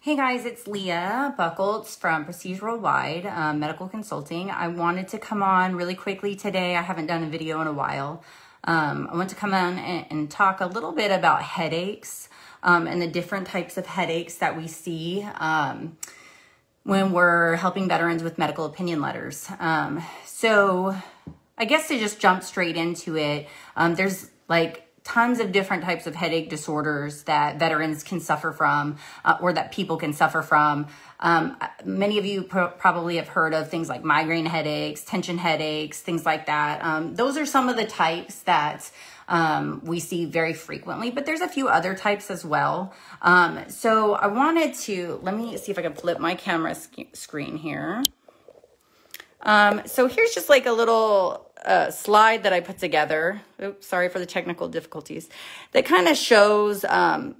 Hey guys, it's Leah Bucholz from Prestige Worldwide um, Medical Consulting. I wanted to come on really quickly today. I haven't done a video in a while. Um, I want to come on and, and, talk a little bit about headaches um, and the different types of headaches that we see um, when we're helping veterans with medical opinion letters. Um, so I guess to just jump straight into it, um, there's like tons of different types of headache disorders that veterans can suffer from uh, or that people can suffer from. Um, many of you pro- probably have heard of things like migraine headaches, tension headaches, things like that. Um, those are some of the types that um, we see very frequently, but there's a few other types as well. Um, so I wanted to, let me see if I can flip my camera sc- screen here. Um, so here's just like a little a slide that I put together. Oops, sorry for the technical difficulties. That kind of shows um,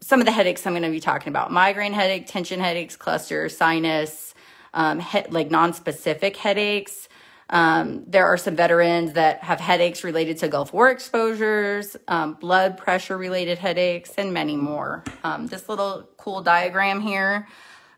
some of the headaches I'm going to be talking about: migraine headache, tension headaches, cluster, sinus, um, he- like non-specific headaches. Um, there are some veterans that have headaches related to Gulf War exposures, um, blood pressure related headaches, and many more. Um, this little cool diagram here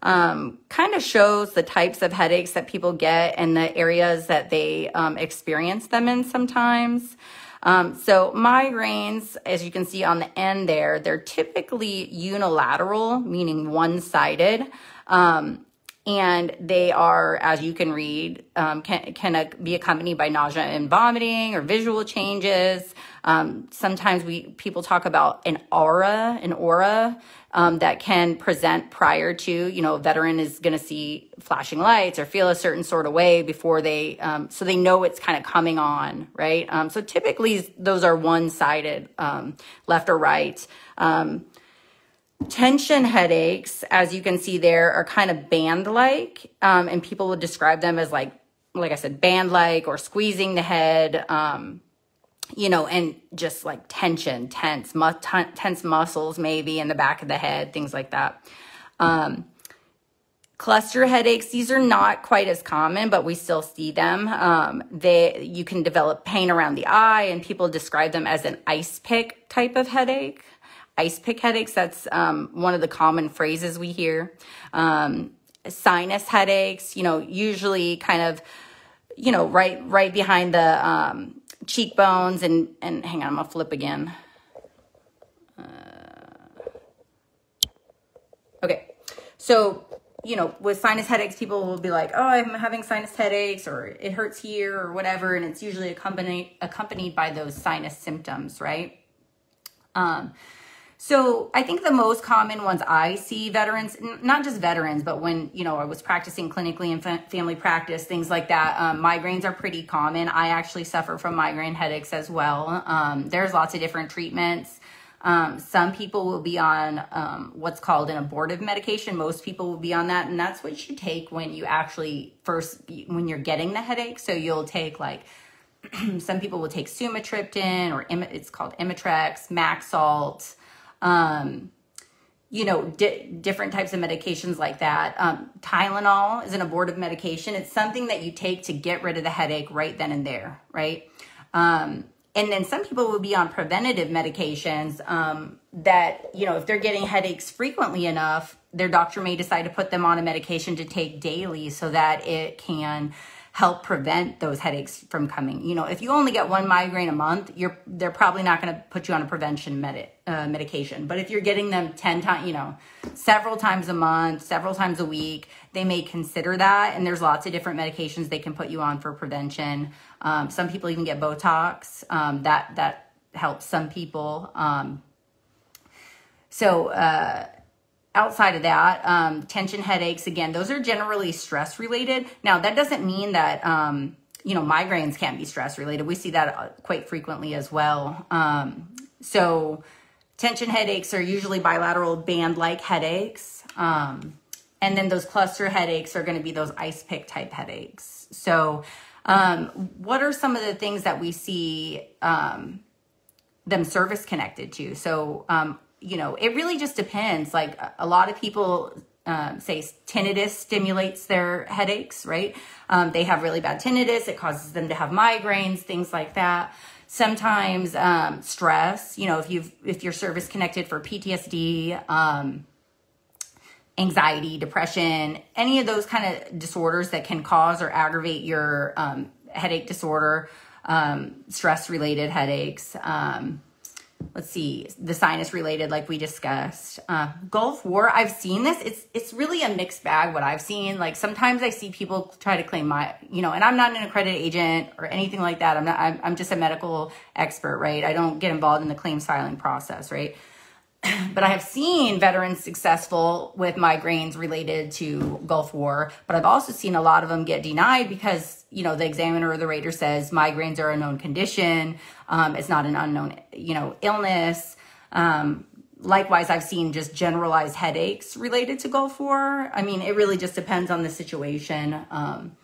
um, kind of shows the types of headaches that people get and the areas that they um, experience them in sometimes. Um, so migraines, as you can see on the end there, they're typically unilateral, meaning one-sided. Um, and they are, as you can read, um, can, can be accompanied by nausea and vomiting or visual changes. Um, sometimes we people talk about an aura, an aura um, that can present prior to, you know, a veteran is going to see flashing lights or feel a certain sort of way before they, um, so they know it's kind of coming on, right? Um, so typically those are one sided, um, left or right. Um, Tension headaches, as you can see there, are kind of band-like, um, and people would describe them as like, like I said, band-like or squeezing the head, um, you know, and just like tension, tense, mu- tense muscles maybe in the back of the head, things like that. Um, cluster headaches these are not quite as common but we still see them um, they you can develop pain around the eye and people describe them as an ice pick type of headache ice pick headaches. That's um, one of the common phrases we hear. Um, sinus headaches, you know, usually kind of, you know, right right behind the um, cheekbones and and hang on, I'm gonna flip again. Uh, okay, so you know, with sinus headaches, people will be like, "Oh, I'm having sinus headaches," or "It hurts here," or whatever, and it's usually accompanied accompanied by those sinus symptoms, right? Um, so I think the most common ones I see veterans, not just veterans, but when, you know, I was practicing clinically in family practice, things like that, um, migraines are pretty common. I actually suffer from migraine headaches as well. Um, there's lots of different treatments. Um, some people will be on um, what's called an abortive medication. Most people will be on that, and that's what you take when you actually first, when you're getting the headache. So you'll take like, some people will take sumatriptan or it's called Imitrex, Maxalt, um, you know, di- different types of medications like that. Um, Tylenol is an abortive medication. It's something that you take to get rid of the headache right then and there, right? Um, and then some people will be on preventative medications um, that, you know, if they're getting headaches frequently enough, their doctor may decide to put them on a medication to take daily so that it can help prevent those headaches from coming. You know, if you only get one migraine a month, you're they're probably not going to put you on a prevention med- uh, medication. But if you're getting them 10 times, you know, several times a month, several times a week, they may consider that. And there's lots of different medications they can put you on for prevention. Um, some people even get Botox. Um, that that helps some people. Um, so uh, outside of that, um, tension headaches, again, those are generally stress related. Now, that doesn't mean that, um, you know, migraines can't be stress related. We see that uh, quite frequently as well. Um, so, tension headaches are usually bilateral band like headaches. Um, and then those cluster headaches are going to be those ice pick type headaches. So, um, what are some of the things that we see um, them service connected to? So, you know, it really just depends. Like a lot of people um, say tinnitus stimulates their headaches, right? Um, they have really bad tinnitus. It causes them to have migraines, things like that. Sometimes um, stress, you know, if you've if you're service connected for PTSD, um, anxiety, depression, any of those kind of disorders that can cause or aggravate your um, headache disorder, um, stress related headaches. Um, let's see, the sinus related, like we discussed. Uh, Gulf War, I've seen this. It's it's really a mixed bag. What I've seen, like sometimes I see people try to claim my, you know, and I'm not an accredited agent or anything like that. I'm not. I'm, I'm just a medical expert, right? I don't get involved in the claims filing process, right? but I have seen veterans successful with migraines related to Gulf War, but I've also seen a lot of them get denied because, you know, the examiner or the rater says migraines are a known condition. Um, it's not an unknown, you know, illness. Um, likewise, I've seen just generalized headaches related to Gulf War. I mean, it really just depends on the situation. Um,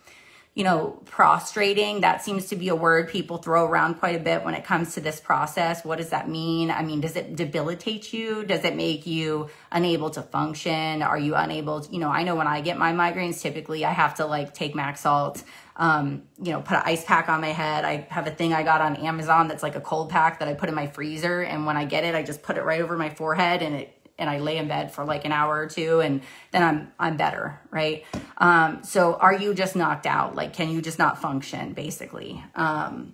you know, prostrating, that seems to be a word people throw around quite a bit when it comes to this process. What does that mean? I mean, does it debilitate you? Does it make you unable to function? Are you unable to, you know, I know when I get my migraines, typically I have to like take Maxalt, um, you know, put an ice pack on my head. I have a thing I got on Amazon that's like a cold pack that I put in my freezer. And when I get it, I just put it right over my forehead and it and I lay in bed for like an hour or two and then I'm I'm better, right? Um, so are you just knocked out? Like can you just not function basically? Um,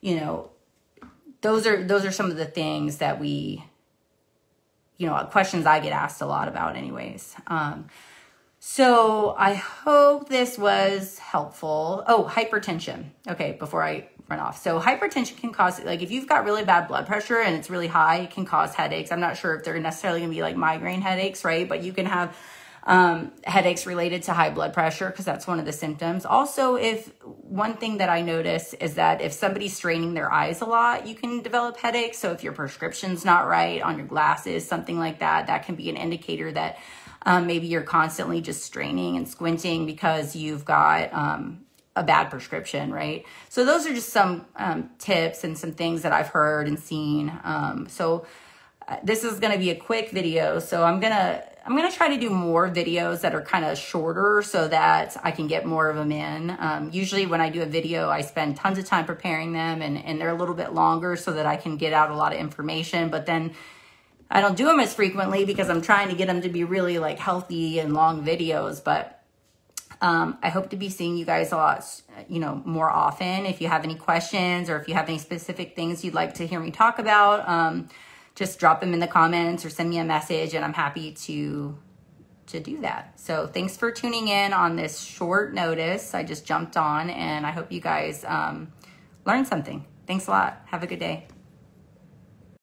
you know, those are those are some of the things that we you know, questions I get asked a lot about anyways. Um, so I hope this was helpful. Oh, hypertension. Okay, before I run off. So hypertension can cause, like if you've got really bad blood pressure and it's really high, it can cause headaches. I'm not sure if they're necessarily gonna be like migraine headaches, right? But you can have um, headaches related to high blood pressure because that's one of the symptoms. Also, if one thing that I notice is that if somebody's straining their eyes a lot, you can develop headaches. So if your prescription's not right on your glasses, something like that, that can be an indicator that um, maybe you're constantly just straining and squinting because you've got um, a bad prescription, right? So those are just some um, tips and some things that I've heard and seen. Um, so uh, this is going to be a quick video. So I'm going to, I'm going to try to do more videos that are kind of shorter so that I can get more of them in. Um, usually when I do a video, I spend tons of time preparing them and, and they're a little bit longer so that I can get out a lot of information, but then I don't do them as frequently because I'm trying to get them to be really like healthy and long videos, but um, I hope to be seeing you guys a lot, you know, more often. If you have any questions or if you have any specific things you'd like to hear me talk about, um, just drop them in the comments or send me a message and I'm happy to to do that. So thanks for tuning in on this short notice. I just jumped on and I hope you guys um, learned something. Thanks a lot. Have a good day.